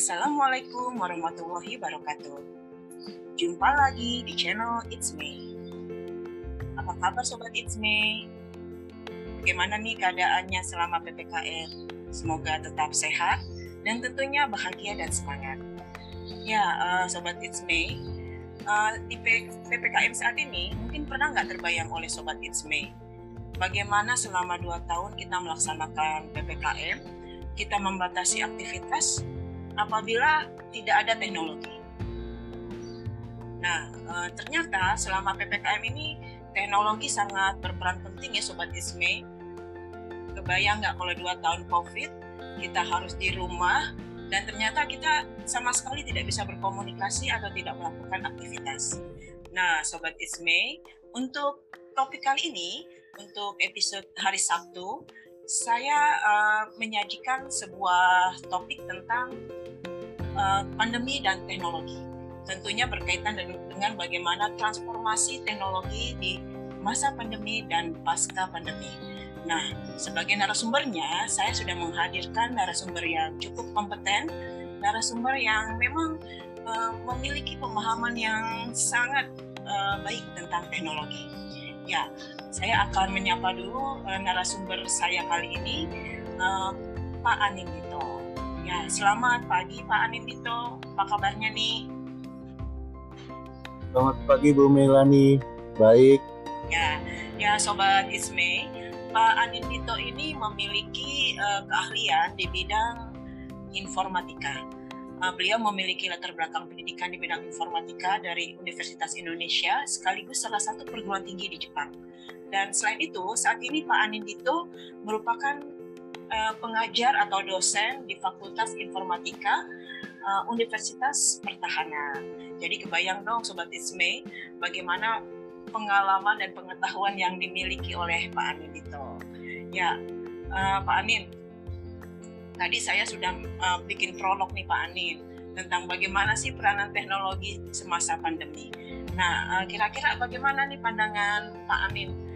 Assalamualaikum warahmatullahi wabarakatuh. Jumpa lagi di channel It's Me. Apa kabar sobat It's Me? Bagaimana nih keadaannya selama PPKM? Semoga tetap sehat dan tentunya bahagia dan semangat. Ya, uh, sobat It's Me, uh, di PPKM saat ini mungkin pernah nggak terbayang oleh sobat It's Me bagaimana selama dua tahun kita melaksanakan PPKM, kita membatasi aktivitas apabila tidak ada teknologi. Nah, e, ternyata selama PPKM ini teknologi sangat berperan penting ya Sobat Isme. Kebayang nggak kalau dua tahun COVID, kita harus di rumah, dan ternyata kita sama sekali tidak bisa berkomunikasi atau tidak melakukan aktivitas. Nah, Sobat Isme, untuk topik kali ini, untuk episode hari Sabtu, saya uh, menyajikan sebuah topik tentang uh, pandemi dan teknologi. Tentunya berkaitan dengan bagaimana transformasi teknologi di masa pandemi dan pasca pandemi. Nah, sebagai narasumbernya, saya sudah menghadirkan narasumber yang cukup kompeten, narasumber yang memang uh, memiliki pemahaman yang sangat uh, baik tentang teknologi. Ya, saya akan menyapa dulu uh, narasumber saya kali ini, uh, Pak Anindito. Ya, selamat pagi Pak Anindito. Apa kabarnya nih? Selamat pagi Bu Melani. Baik. Ya, ya Sobat Isme, Pak Anindito ini memiliki uh, keahlian di bidang informatika. Uh, beliau memiliki latar belakang pendidikan di bidang informatika dari Universitas Indonesia sekaligus salah satu perguruan tinggi di Jepang. Dan selain itu, saat ini Pak Anindito merupakan uh, pengajar atau dosen di Fakultas Informatika uh, Universitas Pertahanan. Jadi kebayang dong Sobat Isme, bagaimana pengalaman dan pengetahuan yang dimiliki oleh Pak Anindito. Ya, uh, Pak Anin, tadi saya sudah bikin prolog nih Pak Anin tentang bagaimana sih peranan teknologi semasa pandemi. Nah, kira-kira bagaimana nih pandangan Pak Amin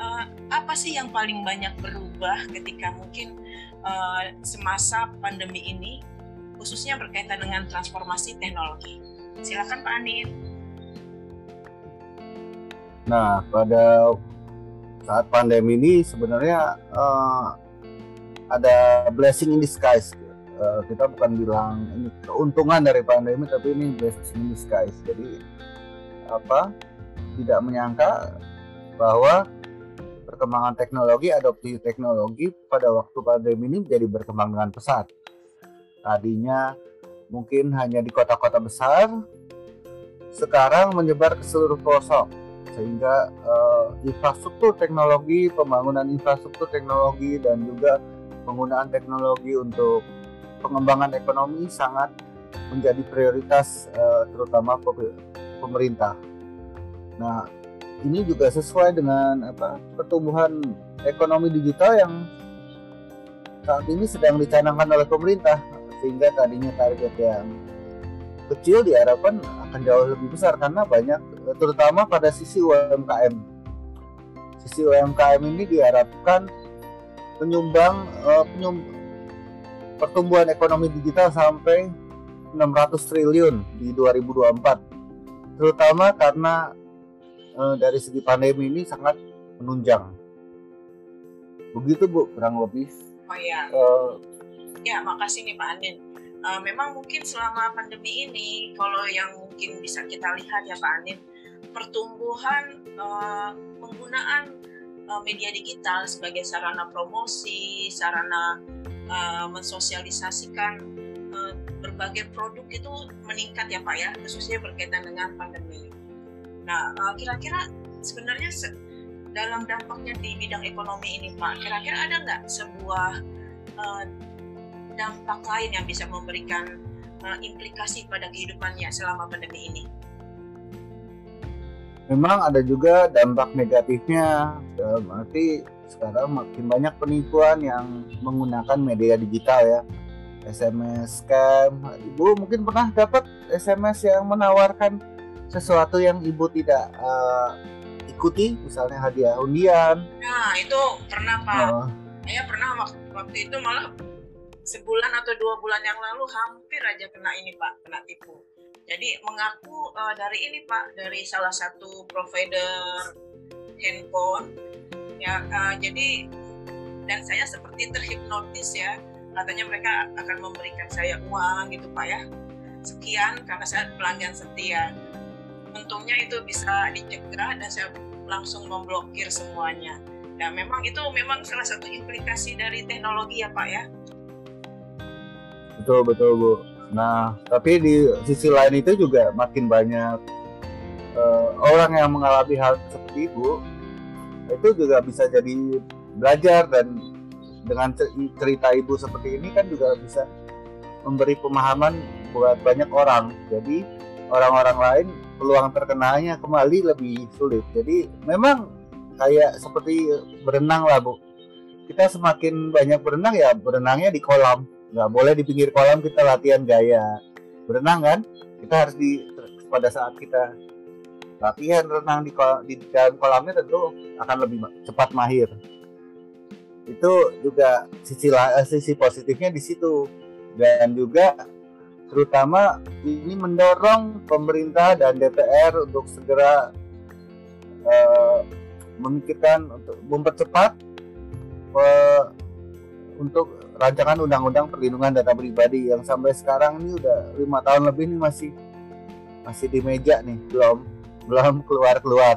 uh, apa sih yang paling banyak berubah ketika mungkin uh, semasa pandemi ini khususnya berkaitan dengan transformasi teknologi. Silakan Pak Anin. Nah, pada saat pandemi ini sebenarnya uh, ada blessing in disguise. Uh, kita bukan bilang ini keuntungan dari pandemi, tapi ini blessing in disguise. Jadi apa? Tidak menyangka bahwa perkembangan teknologi, adopsi teknologi pada waktu pandemi ini menjadi berkembang dengan pesat. Tadinya mungkin hanya di kota-kota besar, sekarang menyebar ke seluruh pelosok sehingga uh, infrastruktur teknologi, pembangunan infrastruktur teknologi dan juga penggunaan teknologi untuk pengembangan ekonomi sangat menjadi prioritas uh, terutama pemerintah. Nah, ini juga sesuai dengan apa pertumbuhan ekonomi digital yang saat ini sedang dicanangkan oleh pemerintah sehingga tadinya target yang kecil diharapkan akan jauh lebih besar karena banyak terutama pada sisi UMKM sisi UMKM ini diharapkan penyumbang uh, penyum, pertumbuhan ekonomi digital sampai 600 triliun di 2024 terutama karena uh, dari segi pandemi ini sangat menunjang. Begitu Bu, kurang lebih. Oh iya. Uh, ya, makasih nih Pak Andin. Uh, memang mungkin selama pandemi ini, kalau yang mungkin bisa kita lihat ya Pak Andin, pertumbuhan uh, penggunaan uh, media digital sebagai sarana promosi, sarana uh, mensosialisasikan uh, berbagai produk itu meningkat ya Pak ya, khususnya berkaitan dengan pandemi. Nah, uh, kira-kira sebenarnya se dalam dampaknya di bidang ekonomi ini, Pak, kira-kira ada nggak sebuah uh, dampak lain yang bisa memberikan uh, implikasi pada kehidupannya selama pandemi ini? Memang ada juga dampak negatifnya, berarti sekarang makin banyak penipuan yang menggunakan media digital ya. SMS scam. Ibu mungkin pernah dapat SMS yang menawarkan sesuatu yang ibu tidak uh, ikuti misalnya hadiah undian. Nah itu pernah pak. Uh, saya pernah waktu, waktu itu malah sebulan atau dua bulan yang lalu hampir aja kena ini Pak, kena tipu. Jadi mengaku uh, dari ini Pak, dari salah satu provider handphone ya uh, jadi dan saya seperti terhipnotis ya. Katanya mereka akan memberikan saya uang gitu Pak ya. Sekian karena saya pelanggan setia untungnya itu bisa dicegah dan saya langsung memblokir semuanya. Dan memang itu memang salah satu implikasi dari teknologi ya Pak ya. Betul betul Bu. Nah tapi di sisi lain itu juga makin banyak uh, orang yang mengalami hal seperti itu itu juga bisa jadi belajar dan dengan cerita ibu seperti ini kan juga bisa memberi pemahaman buat banyak orang. Jadi orang-orang lain peluang terkenanya kembali lebih sulit. Jadi memang kayak seperti berenang lah bu. Kita semakin banyak berenang ya berenangnya di kolam. Nggak boleh di pinggir kolam kita latihan gaya. Berenang kan? Kita harus di pada saat kita latihan renang di, di dalam kolamnya tentu akan lebih cepat mahir. Itu juga sisi eh, sisi positifnya di situ. Dan juga terutama ini mendorong pemerintah dan DPR untuk segera uh, memikirkan untuk mempercepat uh, untuk rancangan undang-undang perlindungan data pribadi yang sampai sekarang ini udah lima tahun lebih ini masih masih di meja nih belum belum keluar keluar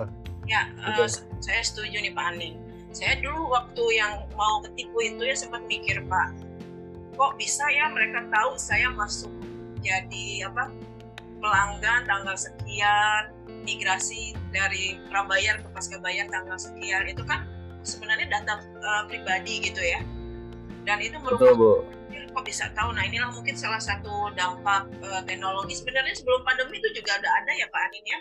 ya uh, saya setuju nih Pak Anin saya dulu waktu yang mau ketipu itu ya sempat mikir Pak kok bisa ya mereka tahu saya masuk jadi apa pelanggan tanggal sekian migrasi dari prabayar ke pasca bayar tanggal sekian itu kan sebenarnya data uh, pribadi gitu ya. Dan itu merupakan Betul, Bu. kok bisa tahu. Nah inilah mungkin salah satu dampak uh, teknologi. Sebenarnya sebelum pandemi itu juga ada ada ya Pak Anin ya?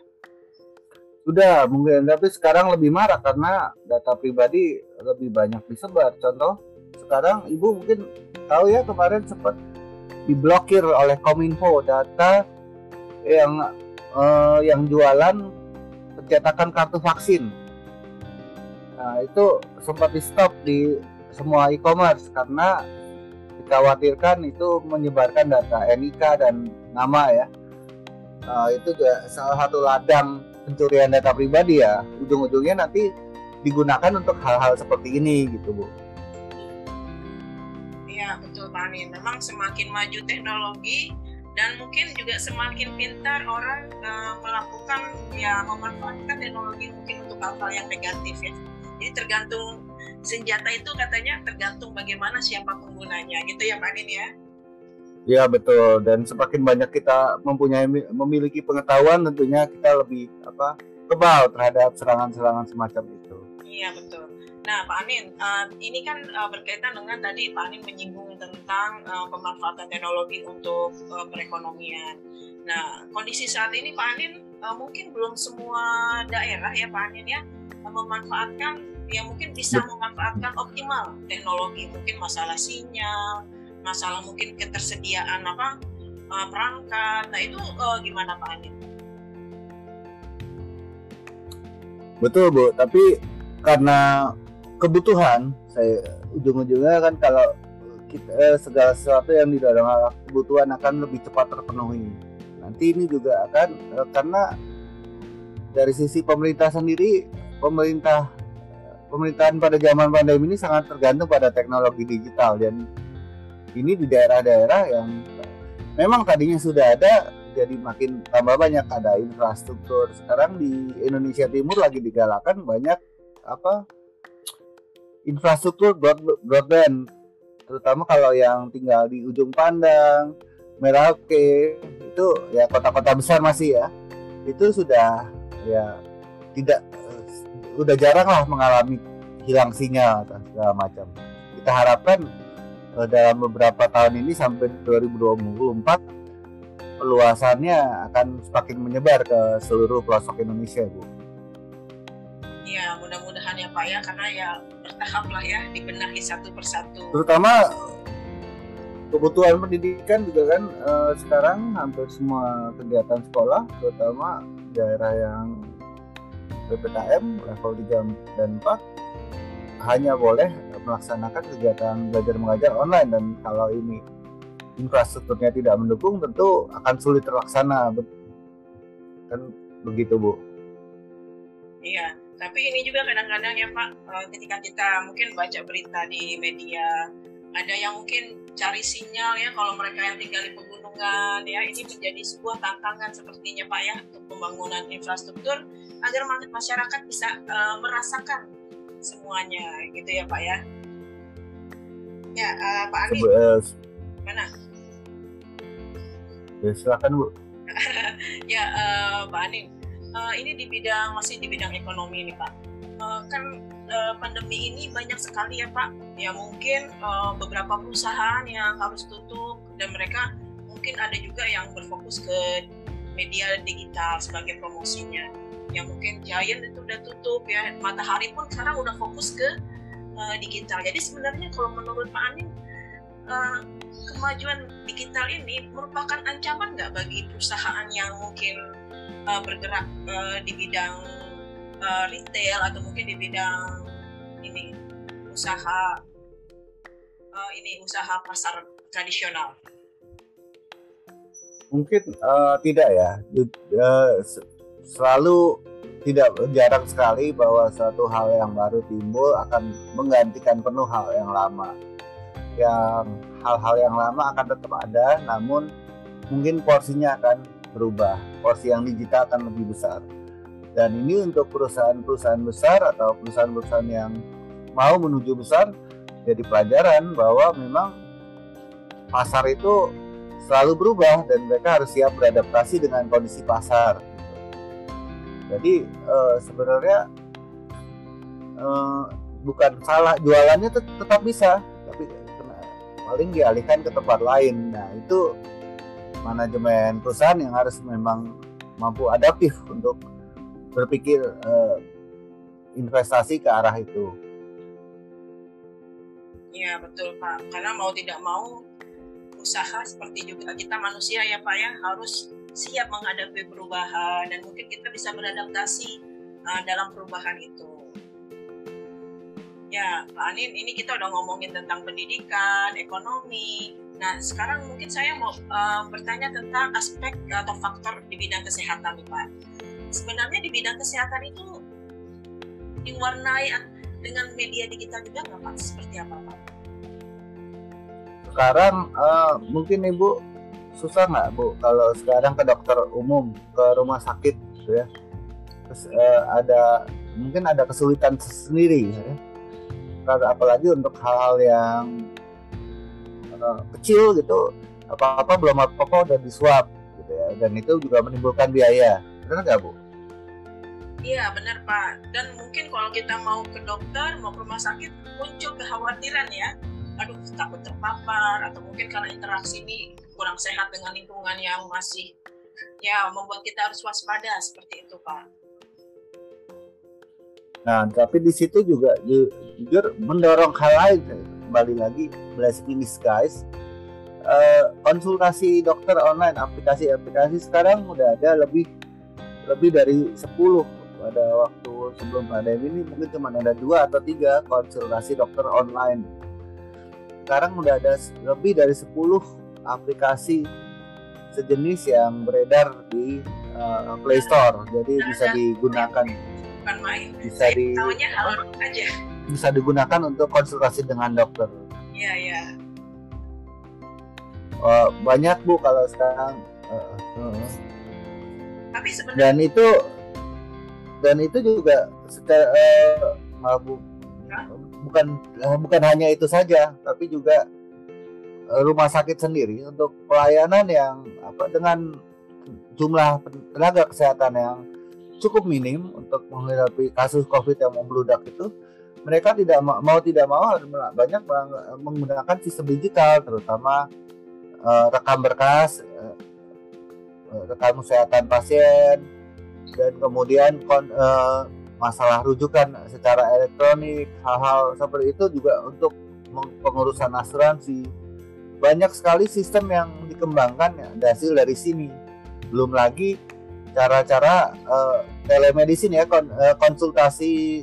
Sudah mungkin. Tapi sekarang lebih marah karena data pribadi lebih banyak disebar. Contoh sekarang ibu mungkin tahu ya kemarin sempat diblokir oleh kominfo data yang uh, yang jualan pencetakan kartu vaksin nah itu sempat di stop di semua e-commerce karena dikhawatirkan itu menyebarkan data NIK dan nama ya. Uh, itu juga salah satu ladang pencurian data pribadi ya. Ujung-ujungnya nanti digunakan untuk hal-hal seperti ini gitu bu. Iya betul Pak Amin. Memang semakin maju teknologi dan mungkin juga semakin pintar orang uh, melakukan ya memanfaatkan teknologi mungkin untuk hal-hal yang negatif ya. Jadi tergantung senjata itu katanya tergantung bagaimana siapa penggunanya gitu ya Pak Nin ya. Ya betul dan semakin banyak kita mempunyai memiliki pengetahuan tentunya kita lebih apa kebal terhadap serangan-serangan semacam itu. Iya betul. Nah Pak Anin, uh, ini kan uh, berkaitan dengan tadi Pak Anin menyinggung tentang uh, pemanfaatan teknologi untuk uh, perekonomian. Nah kondisi saat ini Pak Anin uh, mungkin belum semua daerah ya Pak Anin ya memanfaatkan yang mungkin bisa memanfaatkan optimal teknologi mungkin masalah sinyal masalah mungkin ketersediaan apa uh, perangkat nah itu uh, gimana Pak Andi? Betul Bu, tapi karena kebutuhan. Saya ujung-ujungnya kan kalau kita eh, segala sesuatu yang di dalam kebutuhan akan lebih cepat terpenuhi. Nanti ini juga akan eh, karena dari sisi pemerintah sendiri pemerintah pemerintahan pada zaman pandemi ini sangat tergantung pada teknologi digital. Dan ini di daerah-daerah yang memang tadinya sudah ada jadi makin tambah banyak. Ada infrastruktur. Sekarang di Indonesia Timur lagi digalakan banyak apa infrastruktur broadband terutama kalau yang tinggal di ujung pandang Merauke itu ya kota-kota besar masih ya itu sudah ya tidak udah jarang lah mengalami hilang sinyal atau segala macam. Kita harapkan uh, dalam beberapa tahun ini sampai 2024 peluasannya akan semakin menyebar ke seluruh pelosok Indonesia, Bu. Iya, mudah-mudahan ya Pak ya, karena ya bertahap lah ya dibenahi satu persatu. Terutama kebutuhan pendidikan juga kan uh, sekarang hampir semua kegiatan sekolah, terutama daerah yang PPKM level 3 dan 4 hanya boleh melaksanakan kegiatan belajar mengajar online. Dan kalau ini infrastrukturnya tidak mendukung tentu akan sulit terlaksana. Kan begitu bu? Iya tapi ini juga kadang-kadang ya pak eh, ketika kita mungkin baca berita di media ada yang mungkin cari sinyal ya kalau mereka yang tinggal di pegunungan ya ini menjadi sebuah tantangan sepertinya pak ya untuk pembangunan infrastruktur agar masyarakat bisa uh, merasakan semuanya gitu ya pak ya ya uh, pak Ani mana Ya, silakan Bu. ya, uh, Pak Anin. Uh, ini di bidang masih di bidang ekonomi nih Pak. Uh, kan uh, pandemi ini banyak sekali ya Pak. Ya mungkin uh, beberapa perusahaan yang harus tutup dan mereka mungkin ada juga yang berfokus ke media digital sebagai promosinya. Yang mungkin Giant itu udah tutup ya. Matahari pun sekarang udah fokus ke uh, digital. Jadi sebenarnya kalau menurut Pak Anin uh, kemajuan digital ini merupakan ancaman nggak bagi perusahaan yang mungkin uh, bergerak uh, di bidang uh, retail atau mungkin di bidang ini usaha uh, ini usaha pasar tradisional? Mungkin uh, tidak ya. Selalu tidak jarang sekali bahwa suatu hal yang baru timbul akan menggantikan penuh hal yang lama yang hal-hal yang lama akan tetap ada namun mungkin porsinya akan berubah. Porsi yang digital akan lebih besar. Dan ini untuk perusahaan-perusahaan besar atau perusahaan-perusahaan yang mau menuju besar jadi pelajaran bahwa memang pasar itu selalu berubah dan mereka harus siap beradaptasi dengan kondisi pasar. Jadi eh, sebenarnya eh, bukan salah jualannya tetap bisa, paling dialihkan ke tempat lain. Nah itu manajemen perusahaan yang harus memang mampu adaptif untuk berpikir uh, investasi ke arah itu. Iya betul Pak, karena mau tidak mau usaha seperti juga kita manusia ya Pak ya harus siap menghadapi perubahan dan mungkin kita bisa beradaptasi uh, dalam perubahan itu. Ya, Pak Anin, ini kita udah ngomongin tentang pendidikan, ekonomi. Nah, sekarang mungkin saya mau uh, bertanya tentang aspek atau faktor di bidang kesehatan Pak. Sebenarnya di bidang kesehatan itu diwarnai dengan media digital juga nggak, Pak? Seperti apa, Pak? Sekarang uh, mungkin Ibu susah nggak, Bu, kalau sekarang ke dokter umum, ke rumah sakit, gitu ya. Terus uh, ada mungkin ada kesulitan sendiri, ya apalagi untuk hal-hal yang uh, kecil gitu apa-apa belum apa-apa udah disuap gitu ya dan itu juga menimbulkan biaya benar nggak bu? Iya benar Pak dan mungkin kalau kita mau ke dokter mau ke rumah sakit muncul kekhawatiran ya aduh takut terpapar atau mungkin karena interaksi ini kurang sehat dengan lingkungan yang masih ya membuat kita harus waspada seperti itu Pak. Nah, tapi di situ juga jujur mendorong hal lain kembali lagi blessing in disguise. Uh, konsultasi dokter online aplikasi-aplikasi sekarang udah ada lebih lebih dari 10 pada waktu sebelum pandemi ini. Mungkin cuma ada dua atau tiga konsultasi dokter online. Sekarang udah ada lebih dari 10 aplikasi sejenis yang beredar di uh, Play Store. Jadi bisa digunakan bukan main. Bisa di hal aja. Bisa digunakan untuk konsultasi dengan dokter. Iya iya. Uh, banyak bu kalau sekarang. Uh, uh. tapi sebenarnya dan itu dan itu juga secara uh, bu, bukan uh, bukan hanya itu saja tapi juga uh, rumah sakit sendiri untuk pelayanan yang apa dengan jumlah tenaga kesehatan yang cukup minim untuk menghadapi kasus COVID yang membludak itu, mereka tidak mau tidak mau banyak menggunakan sistem digital, terutama uh, rekam berkas, uh, rekam kesehatan pasien, dan kemudian kon, uh, masalah rujukan secara elektronik, hal-hal seperti itu juga untuk pengurusan asuransi. Banyak sekali sistem yang dikembangkan ya, hasil dari sini. Belum lagi cara-cara uh, telemedicine ya kon, uh, konsultasi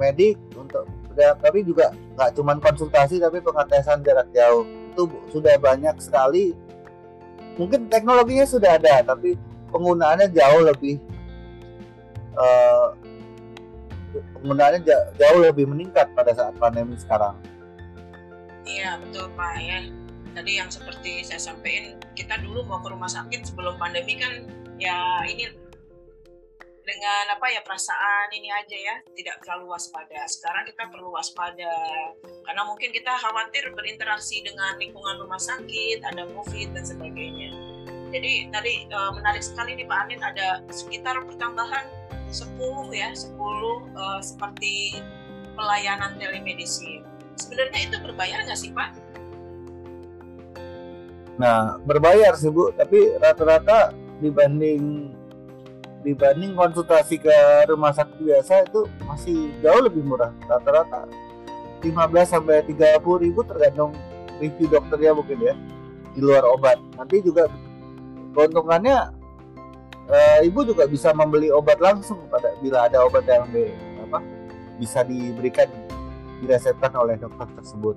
medik untuk sudah tapi juga nggak cuma konsultasi tapi pengetesan jarak jauh itu sudah banyak sekali mungkin teknologinya sudah ada tapi penggunaannya jauh lebih uh, penggunaannya jauh lebih meningkat pada saat pandemi sekarang. Iya betul Pak ya. Tadi yang seperti saya sampaikan kita dulu mau ke rumah sakit sebelum pandemi kan ya ini dengan apa ya perasaan ini aja ya tidak terlalu waspada. Sekarang kita perlu waspada karena mungkin kita khawatir berinteraksi dengan lingkungan rumah sakit, ada COVID dan sebagainya. Jadi tadi uh, menarik sekali nih Pak Anin ada sekitar pertambahan 10 ya 10 uh, seperti pelayanan telemedicine. Sebenarnya itu berbayar nggak sih Pak? Nah berbayar sih Bu, tapi rata-rata dibanding dibanding konsultasi ke rumah sakit biasa itu masih jauh lebih murah rata-rata 15 sampai 30 ribu tergantung review dokternya mungkin ya di luar obat nanti juga keuntungannya uh, ibu juga bisa membeli obat langsung pada bila ada obat yang di, apa bisa diberikan diresepkan oleh dokter tersebut.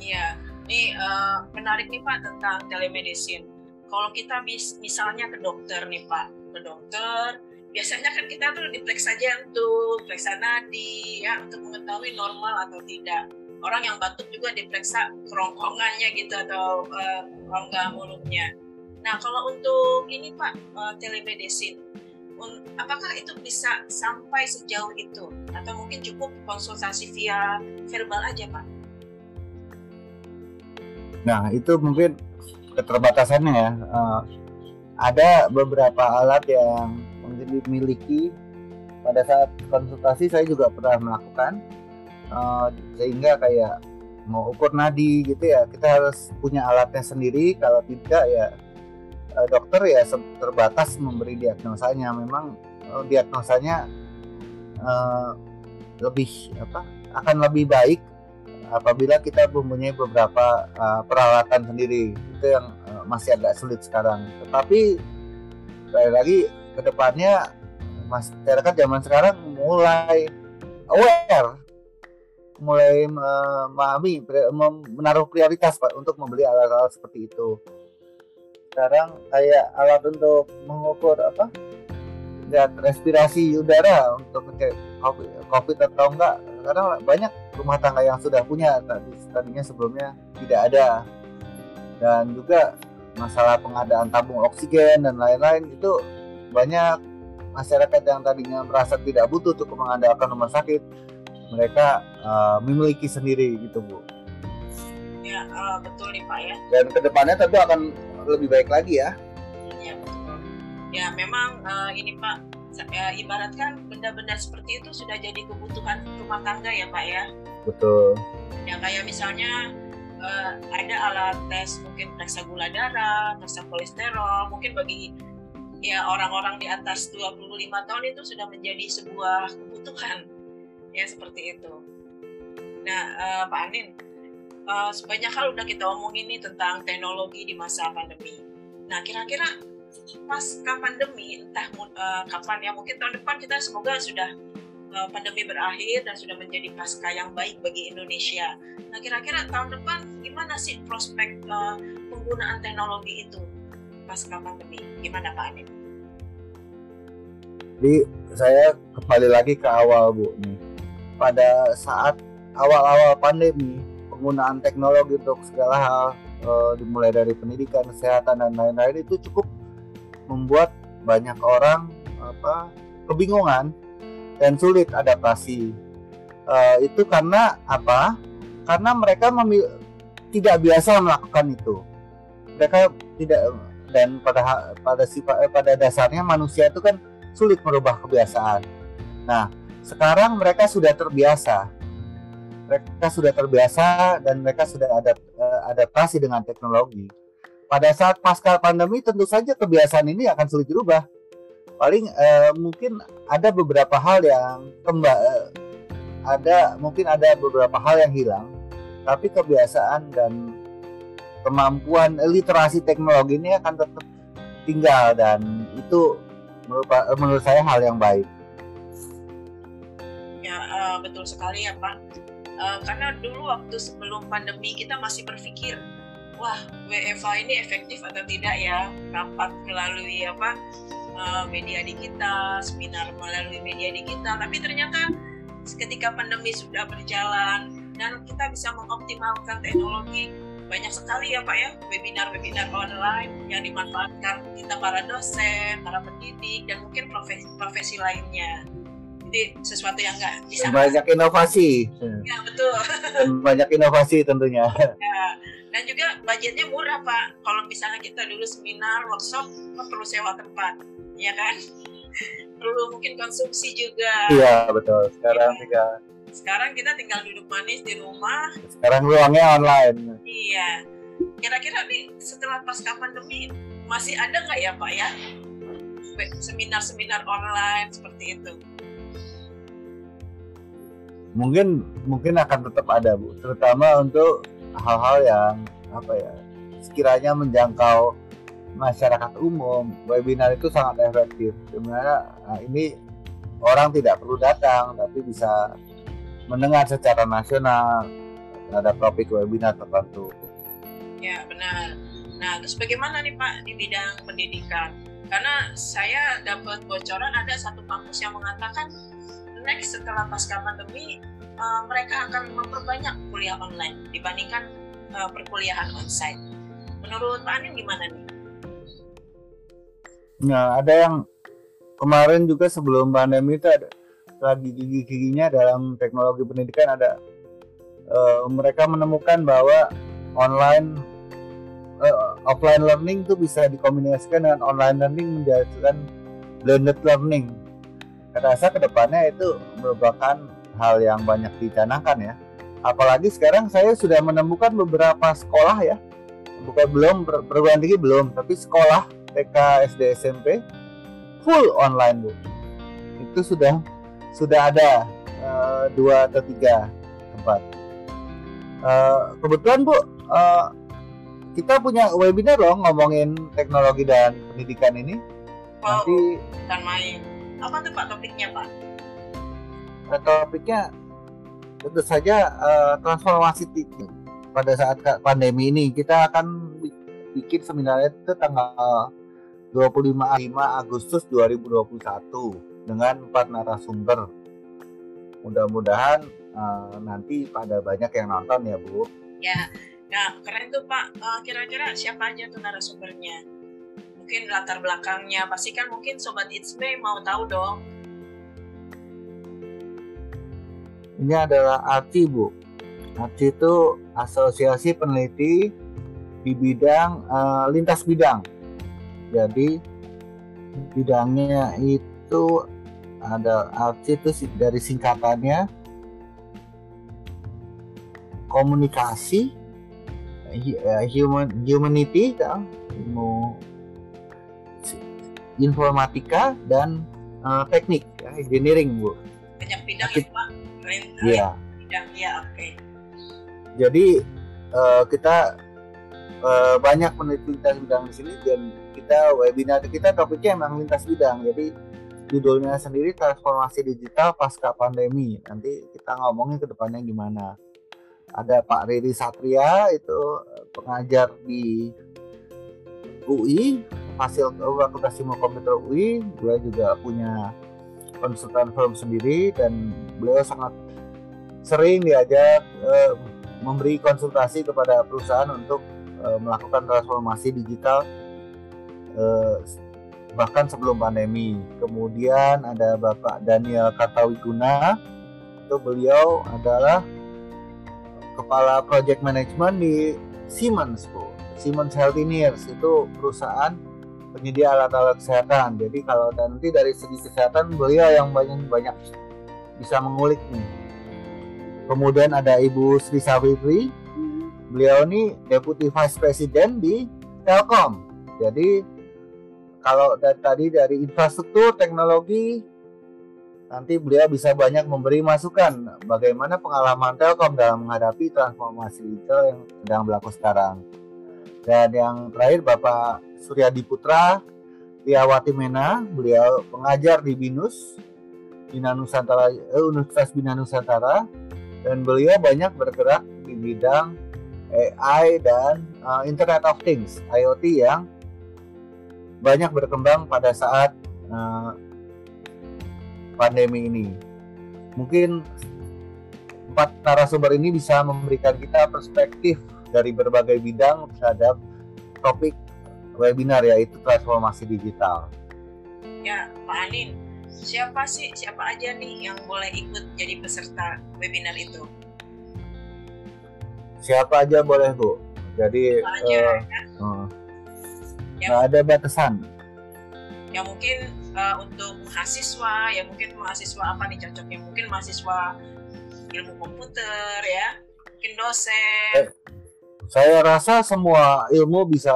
Iya, ini uh, menarik nih Pak tentang telemedicine. Kalau kita mis misalnya ke dokter nih Pak, ke dokter biasanya kan kita tuh diperiksa jantung, periksa nadi ya untuk mengetahui normal atau tidak. Orang yang batuk juga diperiksa kerongkongannya gitu atau uh, rongga mulutnya. Nah kalau untuk ini Pak uh, telemedicine, apakah itu bisa sampai sejauh itu atau mungkin cukup konsultasi via verbal aja Pak? Nah itu mungkin keterbatasannya ya. Uh, ada beberapa alat yang mungkin dimiliki. Pada saat konsultasi saya juga pernah melakukan uh, sehingga kayak mau ukur nadi gitu ya kita harus punya alatnya sendiri. Kalau tidak ya uh, dokter ya terbatas memberi diagnosanya. Memang uh, diagnosanya uh, lebih apa akan lebih baik apabila kita mempunyai beberapa uh, peralatan sendiri itu yang uh, masih agak sulit sekarang tetapi sekali lagi ke depannya masyarakat zaman sekarang mulai aware mulai memahami menaruh prioritas Pak untuk membeli alat-alat seperti itu. Sekarang kayak alat untuk mengukur apa? lihat respirasi udara untuk COVID, COVID atau enggak. Karena banyak rumah tangga yang sudah punya tadi tadinya sebelumnya tidak ada. Dan juga masalah pengadaan tabung oksigen dan lain-lain itu banyak masyarakat yang tadinya merasa tidak butuh untuk mengandalkan rumah sakit mereka uh, memiliki sendiri gitu bu. Ya uh, betul nih pak ya. Dan ke depannya tentu akan lebih baik lagi ya. Ya betul. Ya memang uh, ini pak ya, ibaratkan benda-benda seperti itu sudah jadi kebutuhan rumah tangga ya pak ya. Betul. Ya kayak misalnya uh, ada alat tes mungkin periksa gula darah, periksa kolesterol, mungkin bagi ya orang-orang di atas 25 tahun itu sudah menjadi sebuah kebutuhan ya seperti itu. Nah, uh, Pak Anin, uh, sebanyak hal udah kita omongin nih tentang teknologi di masa pandemi. Nah, kira-kira pasca pandemi, entah uh, kapan ya, mungkin tahun depan kita semoga sudah uh, pandemi berakhir dan sudah menjadi pasca yang baik bagi Indonesia. Nah, kira-kira tahun depan gimana sih prospek uh, penggunaan teknologi itu? pasca pandemi. Gimana Pak Anin? Jadi saya kembali lagi ke awal Bu nih. Pada saat awal-awal pandemi, penggunaan teknologi untuk segala hal dimulai dari pendidikan, kesehatan dan lain-lain itu cukup membuat banyak orang apa kebingungan dan sulit adaptasi. E, itu karena apa? Karena mereka tidak biasa melakukan itu. Mereka tidak dan pada pada sifat eh, pada dasarnya manusia itu kan sulit merubah kebiasaan. Nah, sekarang mereka sudah terbiasa. Mereka sudah terbiasa dan mereka sudah eh, adaptasi dengan teknologi. Pada saat pasca pandemi tentu saja kebiasaan ini akan sulit dirubah. Paling eh, mungkin ada beberapa hal yang kembali eh, ada mungkin ada beberapa hal yang hilang, tapi kebiasaan dan kemampuan literasi teknologi ini akan tetap tinggal dan itu menurut, menurut saya hal yang baik. Ya uh, betul sekali ya Pak. uh, karena dulu waktu sebelum pandemi kita masih berpikir wah WFA ini efektif atau tidak ya rapat melalui apa uh, media digital seminar melalui media digital tapi ternyata ketika pandemi sudah berjalan dan kita bisa mengoptimalkan teknologi banyak sekali ya Pak ya webinar-webinar online yang dimanfaatkan kita para dosen, para pendidik dan mungkin profesi, profesi lainnya. Jadi sesuatu yang enggak bisa. Banyak inovasi. Ya betul. Dan banyak inovasi tentunya. Ya. Dan juga budgetnya murah Pak. Kalau misalnya kita dulu seminar, workshop, kan perlu sewa tempat, ya kan? Perlu mungkin konsumsi juga. Iya betul. Sekarang ya. juga sekarang kita tinggal duduk manis di rumah. Sekarang ruangnya online. Iya. Kira-kira nih setelah pasca pandemi masih ada nggak ya Pak ya seminar-seminar online seperti itu? Mungkin mungkin akan tetap ada Bu, terutama untuk hal-hal yang apa ya sekiranya menjangkau masyarakat umum webinar itu sangat efektif di mana nah ini orang tidak perlu datang tapi bisa mendengar secara nasional terhadap topik webinar tertentu. Ya benar. Nah terus bagaimana nih Pak di bidang pendidikan? Karena saya dapat bocoran ada satu kampus yang mengatakan next setelah pasca pandemi uh, mereka akan memperbanyak kuliah online dibandingkan uh, perkuliahan onsite. Menurut Pak Anin gimana nih? Nah ada yang kemarin juga sebelum pandemi itu ada lagi gigi-giginya dalam teknologi pendidikan ada uh, mereka menemukan bahwa online uh, offline learning itu bisa dikombinasikan dengan online learning menjadikan blended learning. Rasa ke depannya itu merupakan hal yang banyak dicanangkan ya. Apalagi sekarang saya sudah menemukan beberapa sekolah ya, bukan belum perguruan tinggi belum, tapi sekolah TK, SD, SMP full online bu. Itu sudah sudah ada uh, dua atau tiga tempat. Uh, kebetulan Bu, uh, kita punya webinar loh ngomongin teknologi dan pendidikan ini. Oh, Nanti bukan main. Apa tuh Pak topiknya Pak? Uh, topiknya tentu saja uh, transformasi tinggi. Pada saat pandemi ini kita akan bikin seminar itu tanggal 25 Agustus 2021 dengan empat narasumber. Mudah-mudahan uh, nanti pada banyak yang nonton ya Bu. Ya, ya keren tuh Pak. Uh, kira-kira siapa aja tuh narasumbernya? Mungkin latar belakangnya, pasti kan mungkin Sobat It's Me mau tahu dong. Ini adalah ARCI Bu. ARCI itu Asosiasi Peneliti di bidang uh, lintas bidang. Jadi bidangnya itu ada arti itu dari singkatannya komunikasi eh, human humanity ilmu informatika dan uh, teknik ya, engineering bu banyak bidang ya pak iya bidang ya oke okay. jadi uh, kita uh, banyak peneliti lintas bidang di sini dan kita webinar kita topiknya memang lintas bidang jadi judulnya sendiri transformasi digital pasca pandemi. Nanti kita ngomongin ke depannya gimana. Ada Pak Riri Satria itu pengajar di UI, hasil Fakultas Ilmu Komputer UI. Beliau juga punya konsultan firm sendiri dan beliau sangat sering diajak eh, memberi konsultasi kepada perusahaan untuk eh, melakukan transformasi digital eh, bahkan sebelum pandemi. Kemudian ada Bapak Daniel Kartawiguna, itu beliau adalah kepala project management di Siemens, Bu. Siemens Healthineers itu perusahaan penyedia alat-alat kesehatan. Jadi kalau nanti dari segi kesehatan beliau yang banyak banyak bisa mengulik nih. Kemudian ada Ibu Sri Savitri, beliau ini Deputy Vice President di Telkom. Jadi kalau dari, tadi dari infrastruktur teknologi nanti beliau bisa banyak memberi masukan bagaimana pengalaman Telkom dalam menghadapi transformasi digital yang sedang berlaku sekarang. Dan yang terakhir Bapak Suryadi Putra Liawati Mena, beliau pengajar di BINUS Bina Nusantara eh, Universitas Bina Nusantara dan beliau banyak bergerak di bidang AI dan uh, Internet of Things IoT yang banyak berkembang pada saat uh, pandemi ini. Mungkin empat narasumber ini bisa memberikan kita perspektif dari berbagai bidang terhadap topik webinar yaitu transformasi digital. Ya, Pak Anin, siapa sih siapa aja nih yang boleh ikut jadi peserta webinar itu? Siapa aja boleh bu. Jadi Siapa aja, uh, ya? uh, Ya. nggak ada batasan. ya mungkin uh, untuk mahasiswa ya mungkin mahasiswa apa nih cocoknya mungkin mahasiswa ilmu komputer ya mungkin dosen Eh. Saya rasa semua ilmu bisa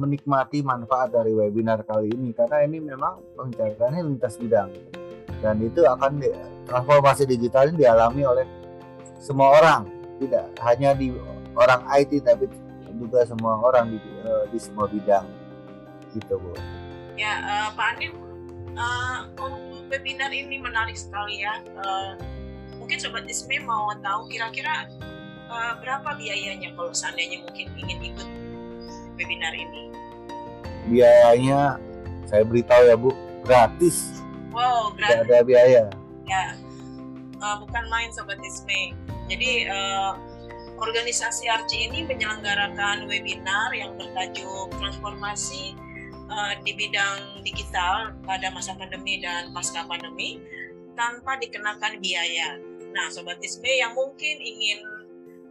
menikmati manfaat dari webinar kali ini karena ini memang pembicaraannya lintas bidang. Dan itu akan di, transformasi digital ini dialami oleh semua orang. Tidak hanya di orang IT tapi juga semua orang di, eh, di semua bidang. Gitu bu. ya uh, Pak Anin uh, untuk webinar ini menarik sekali ya. Uh, mungkin sobat Isme mau tahu kira-kira uh, berapa biayanya kalau seandainya mungkin ingin ikut webinar ini Biayanya saya beritahu ya bu gratis wow tidak gratis ada biaya. ya uh, bukan main sobat Isme jadi uh, organisasi Arci ini menyelenggarakan webinar yang bertajuk transformasi uh, di bidang digital pada masa pandemi dan pasca pandemi tanpa dikenakan biaya. Nah, sobat Isme yang mungkin ingin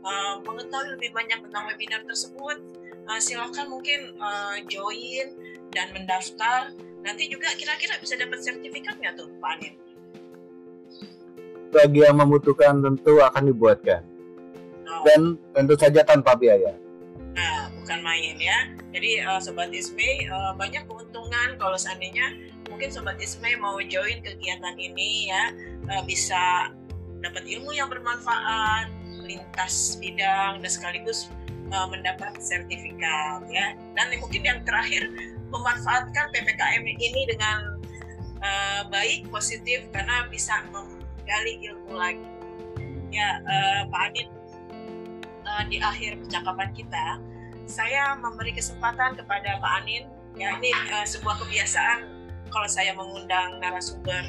uh, mengetahui lebih banyak tentang webinar tersebut, uh, silakan mungkin uh, join dan mendaftar. Nanti juga kira-kira bisa dapat sertifikat nggak tuh, Pak Anin? Bagi yang membutuhkan tentu akan dibuatkan Oh. dan tentu saja tanpa biaya. Nah, bukan main ya. Jadi uh, Sobat Isme uh, banyak keuntungan kalau seandainya mungkin Sobat Isme mau join kegiatan ini ya uh, bisa dapat ilmu yang bermanfaat lintas bidang dan sekaligus uh, mendapat sertifikat ya. Dan mungkin yang terakhir memanfaatkan PPKM ini dengan uh, baik positif karena bisa menggali ilmu lagi. Ya, uh, Pak Adit di akhir percakapan kita, saya memberi kesempatan kepada Pak Anin. Ya, ini uh, sebuah kebiasaan kalau saya mengundang narasumber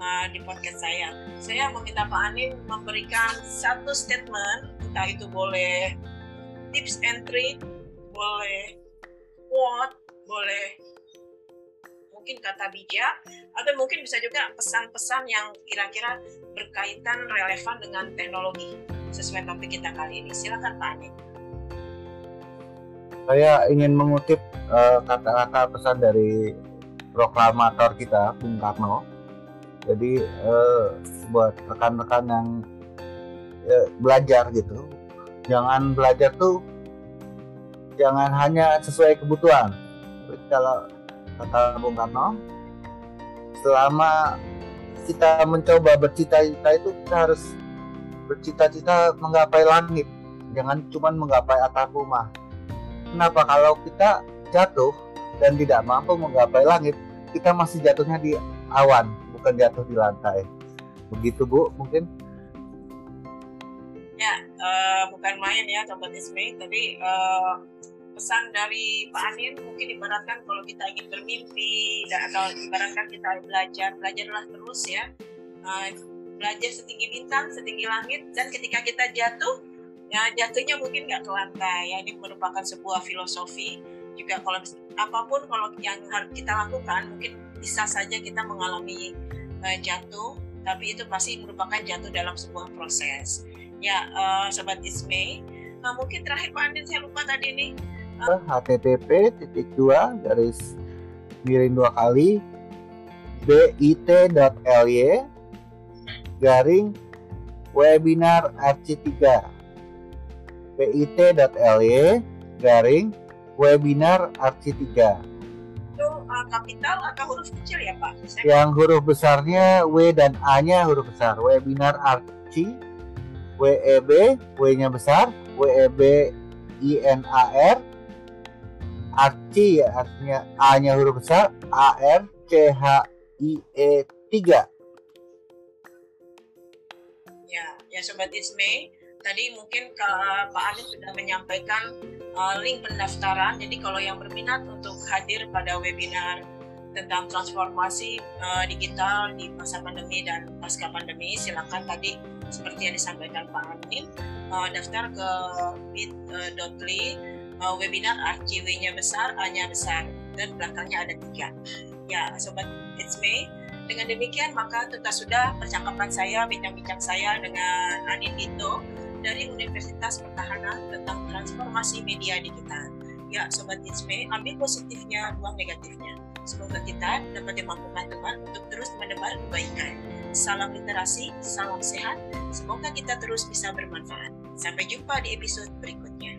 uh, di podcast saya. Saya meminta Pak Anin memberikan satu statement, entah itu boleh tips and trick, boleh quote, boleh mungkin kata bijak, atau mungkin bisa juga pesan-pesan yang kira-kira berkaitan relevan dengan teknologi sesuai topik kita kali ini. Silakan Anin. Saya ingin mengutip eh, kata-kata pesan dari proklamator kita Bung Karno. Jadi eh, buat rekan-rekan yang eh, belajar gitu, jangan belajar tuh jangan hanya sesuai kebutuhan. Kalau kata Bung Karno, selama kita mencoba bercita-cita itu kita harus bercita-cita menggapai langit, jangan cuma menggapai atap rumah. Kenapa kalau kita jatuh dan tidak mampu menggapai langit, kita masih jatuhnya di awan, bukan jatuh di lantai. Begitu Bu, mungkin Eh, bukan main ya Sobat Isme, tapi eh, pesan dari Pak Anin mungkin ibaratkan kalau kita ingin bermimpi dan atau ibaratkan kita belajar, belajarlah terus ya. Eh, belajar setinggi bintang, setinggi langit dan ketika kita jatuh ya jatuhnya mungkin nggak ke lantai. Ya ini merupakan sebuah filosofi. Juga kalau apa pun kalau yang harus kita lakukan mungkin bisa saja kita mengalami uh, jatuh. Tapi itu pasti merupakan jatuh dalam sebuah proses ya uh, sobat Isme uh, mungkin terakhir Pak Andin saya lupa tadi nih. Http titik dua garis miring dua kali bit.ly garing webinar RC3 bit.ly garing webinar RC3 itu uh, kapital atau huruf kecil ya Pak? Saya yang huruf besarnya W dan A nya huruf besar. Webinar RC WEB W nya besar WEB INAR RC ya artinya A nya huruf besar AR CHIE 3 ya ya Sobat Isme, tadi mungkin Pak Amin sudah menyampaikan uh, link pendaftaran. Jadi kalau yang berminat untuk hadir pada webinar tentang transformasi uh, digital di masa pandemi dan pasca pandemi, silakan tadi seperti yang disampaikan Pak Amin uh, daftar ke bit.ly uh, webinar ACW-nya besar, A-nya besar dan belakangnya ada tiga. Ya, sobat It's Me. Dengan demikian maka tuntas sudah percakapan saya, bincang-bincang saya dengan Anin Dito dari Universitas Pertahanan tentang transformasi media digital. Ya, Sobat Insme, ambil positifnya, buang negatifnya. Semoga kita dapat dimampukan teman untuk terus menebar kebaikan. Salam literasi, salam sehat. Semoga kita terus bisa bermanfaat. Sampai jumpa di episode berikutnya.